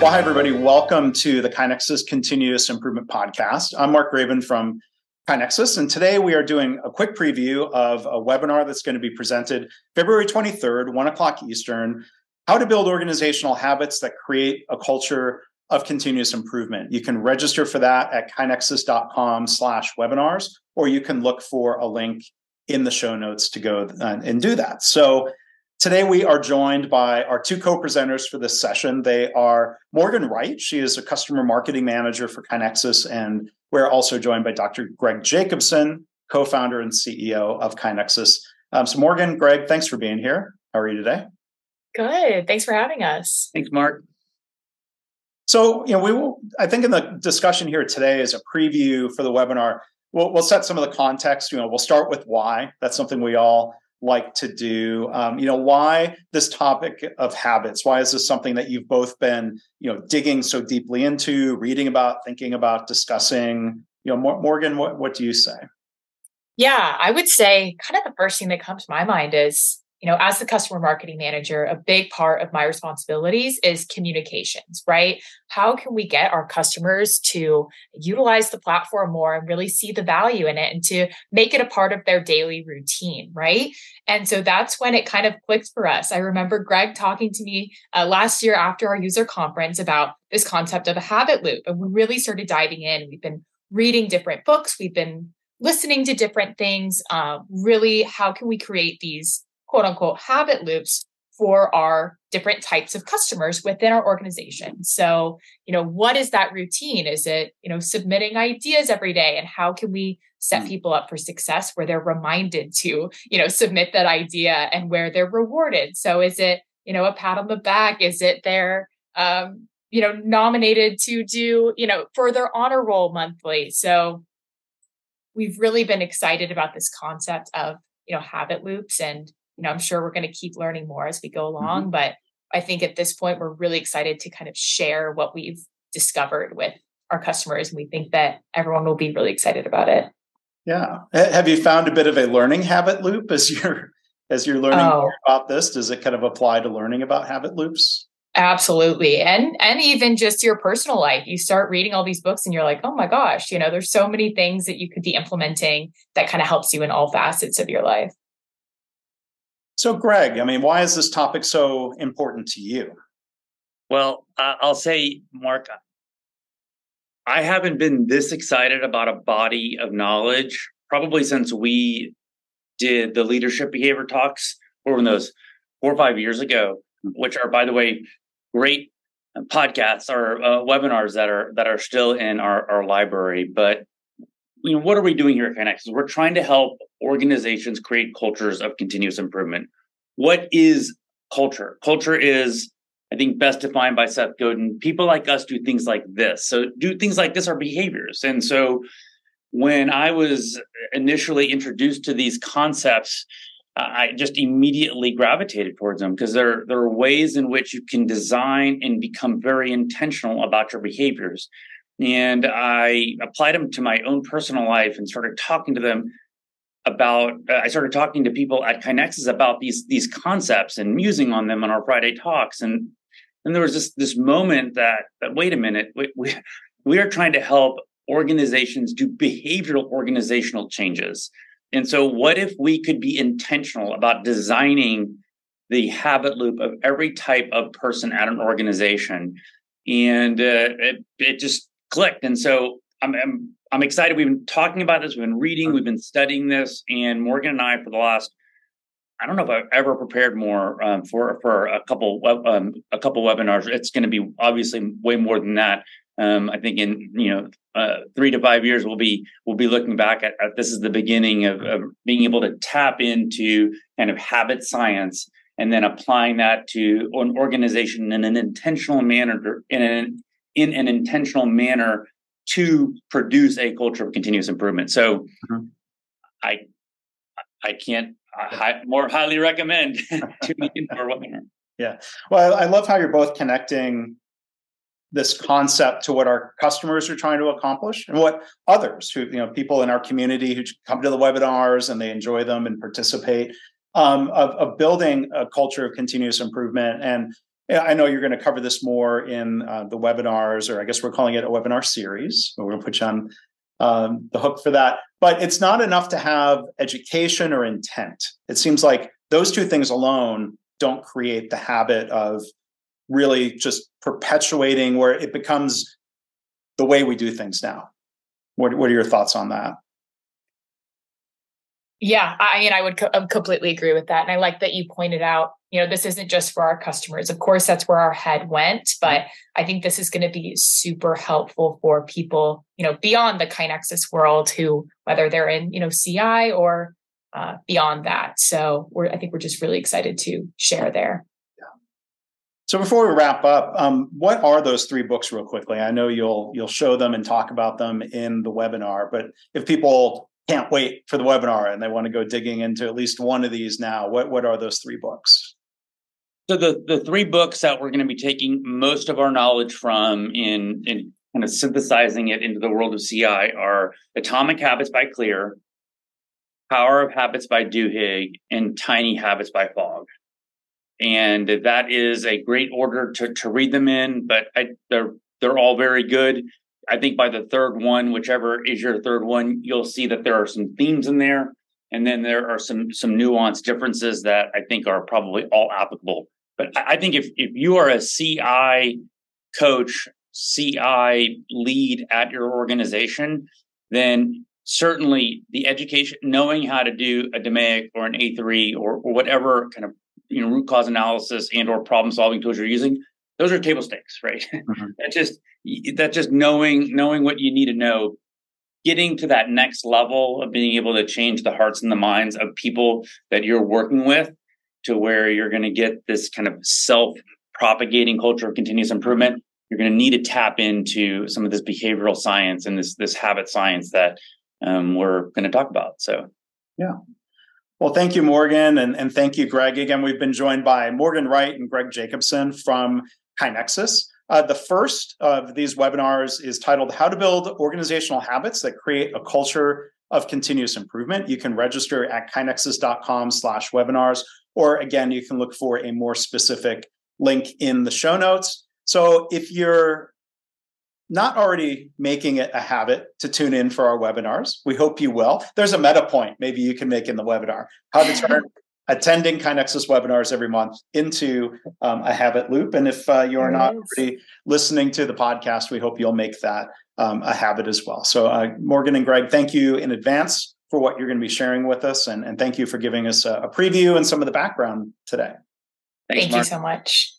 Well, hi, everybody. Welcome to the KaiNexus Continuous Improvement Podcast. I'm Mark Graban from KaiNexus, and today we are doing a quick preview of a webinar that's going to be presented February 23rd, 1 o'clock Eastern How to Build Organizational Habits That Create a Culture of Continuous Improvement. You can register for that at kainexus.com slash webinars, or you can look for a link in the show notes to go and do that. So, Today, we are joined by our two co presenters for this session. They are Morgan Wright. She is a customer marketing manager for KaiNexus. And we're also joined by Dr. Greg Jacobson, co founder and CEO of KaiNexus. Um, so, Morgan, Greg, thanks for being here. How are you today? Good. Thanks for having us. Thanks, Mark. So, you know, we will, I think in the discussion here today is a preview for the webinar. We'll, we'll set some of the context. You know, we'll start with why. That's something we all like to do. Um, you know why this topic of habits? Why is this something that you've both been you know digging so deeply into reading about thinking about discussing? You know morgan what, what do you say? Yeah i would say kind of the first thing that comes to my mind is you know, as the customer marketing manager, a big part of my responsibilities is communications, right? How can we get our customers to utilize the platform more and really see the value in it and to make it a part of their daily routine, right? And so that's when it kind of clicked for us. I remember Greg talking to me uh, last year after our user conference about this concept of a habit loop. And we really started diving in. We've been reading different books, we've been listening to different things. Uh, really, how can we create these quote unquote habit loops for our different types of customers within our organization. So, you know, what is that routine? Is it, you know, submitting ideas every day and how can we set mm. people up for success where they're reminded to, you know, submit that idea and where they're rewarded? So is it, you know, a pat on the back? Is it they're um, you know, nominated to do, you know, further honor roll monthly? So we've really been excited about this concept of, you know, habit loops and you know, I'm sure we're going to keep learning more as we go along, mm-hmm. but I think at this point we're really excited to kind of share what we've discovered with our customers and we think that everyone will be really excited about it. Yeah. Have you found a bit of a learning habit loop as you're as you're learning oh. more about this? Does it kind of apply to learning about habit loops? Absolutely. And and even just your personal life. You start reading all these books and you're like, "Oh my gosh, you know, there's so many things that you could be implementing that kind of helps you in all facets of your life." So, Greg, I mean, why is this topic so important to you? Well, I'll say, Mark, I haven't been this excited about a body of knowledge probably since we did the leadership behavior talks over those four or five years ago, which are, by the way, great podcasts or uh, webinars that are that are still in our, our library. But you know, what are we doing here at KaiNexus? We're trying to help organizations create cultures of continuous improvement. What is culture? Culture is, I think, best defined by Seth Godin. People like us do things like this. So, do things like this are behaviors. And so, when I was initially introduced to these concepts, I just immediately gravitated towards them because there, there are ways in which you can design and become very intentional about your behaviors. And I applied them to my own personal life and started talking to them about. Uh, I started talking to people at KaiNexus about these these concepts and musing on them on our Friday talks. And and there was this this moment that that wait a minute, we we, we are trying to help organizations do behavioral organizational changes. And so, what if we could be intentional about designing the habit loop of every type of person at an organization? And uh, it, it just clicked. And so I'm, I'm, I'm excited. We've been talking about this. We've been reading. We've been studying this. And Morgan and I, for the last, I don't know if I've ever prepared more um, for for a couple um, a couple webinars. It's going to be obviously way more than that. Um, I think in you know uh, three to five years we'll be we'll be looking back at, at this is the beginning of, of, being able to tap into kind of habit science and then applying that to an organization in an intentional manner in an in an intentional manner to produce a culture of continuous improvement. So mm-hmm. I I can't more highly recommend tuning in for webinar. Yeah. Well, I love how you're both connecting this concept to what our customers are trying to accomplish and what others who, you know, people in our community who come to the webinars and they enjoy them and participate um, of, of building a culture of continuous improvement. And I know you're going to cover this more in uh, the webinars, or I guess we're calling it a webinar series. We're going to put you on um, the hook for that. But it's not enough to have education or intent. It seems like those two things alone don't create the habit of really just perpetuating where it becomes the way we do things now. What, what are your thoughts on that? Yeah, I mean, I would co- completely agree with that. And I like that you pointed out, you know, this isn't just for our customers. Of course, that's where our head went, but I think this is going to be super helpful for people, you know, beyond the KaiNexus world who, whether they're in, you know, CI or uh, beyond that. So we're, I think we're just really excited to share there. So before we wrap up, um, what are those three books, real quickly? I know you'll you'll show them and talk about them in the webinar, but if people can't wait for the webinar and they want to go digging into at least one of these now, what what are those three books? So the the three books that we're going to be taking most of our knowledge from in in kind of synthesizing it into the world of CI are Atomic Habits by Clear, Power of Habits by Duhigg, and Tiny Habits by Fogg and that is a great order to, to read them in. But I, they're they're all very good. I think by the third one, whichever is your third one, you'll see that there are some themes in there, and then there are some some nuanced differences that I think are probably all applicable. But I, think if if you are a CI coach, CI lead at your organization, then certainly the education, knowing how to do a DMAIC or an A3 or, or whatever kind of you know root cause analysis and or problem solving tools you're using those are table stakes right mm-hmm. that just that just knowing knowing what you need to know getting to that next level of being able to change the hearts and the minds of people that you're working with to where you're going to get this kind of self propagating culture of continuous improvement you're going to need to tap into some of this behavioral science and this this habit science that um, we're going to talk about so yeah well, thank you, Morgan, and, and thank you, Greg. Again, we've been joined by Morgan Wright and Greg Jacobson from KaiNexus. Uh, the first of these webinars is titled How to Build Organizational Habits That Create a Culture of Continuous Improvement. You can register at kainexus.com slash webinars, or again, you can look for a more specific link in the show notes. So if you're not already making it a habit to tune in for our webinars, we hope you will. There's a meta point maybe you can make in the webinar how to turn attending KaiNexus webinars every month into um, a habit loop. And if uh, you are not already listening to the podcast, we hope you'll make that um, a habit as well. So, uh, Morgan and Greg, thank you in advance for what you're going to be sharing with us. And, and thank you for giving us a, a preview and some of the background today. Thanks, thank Mark. you so much.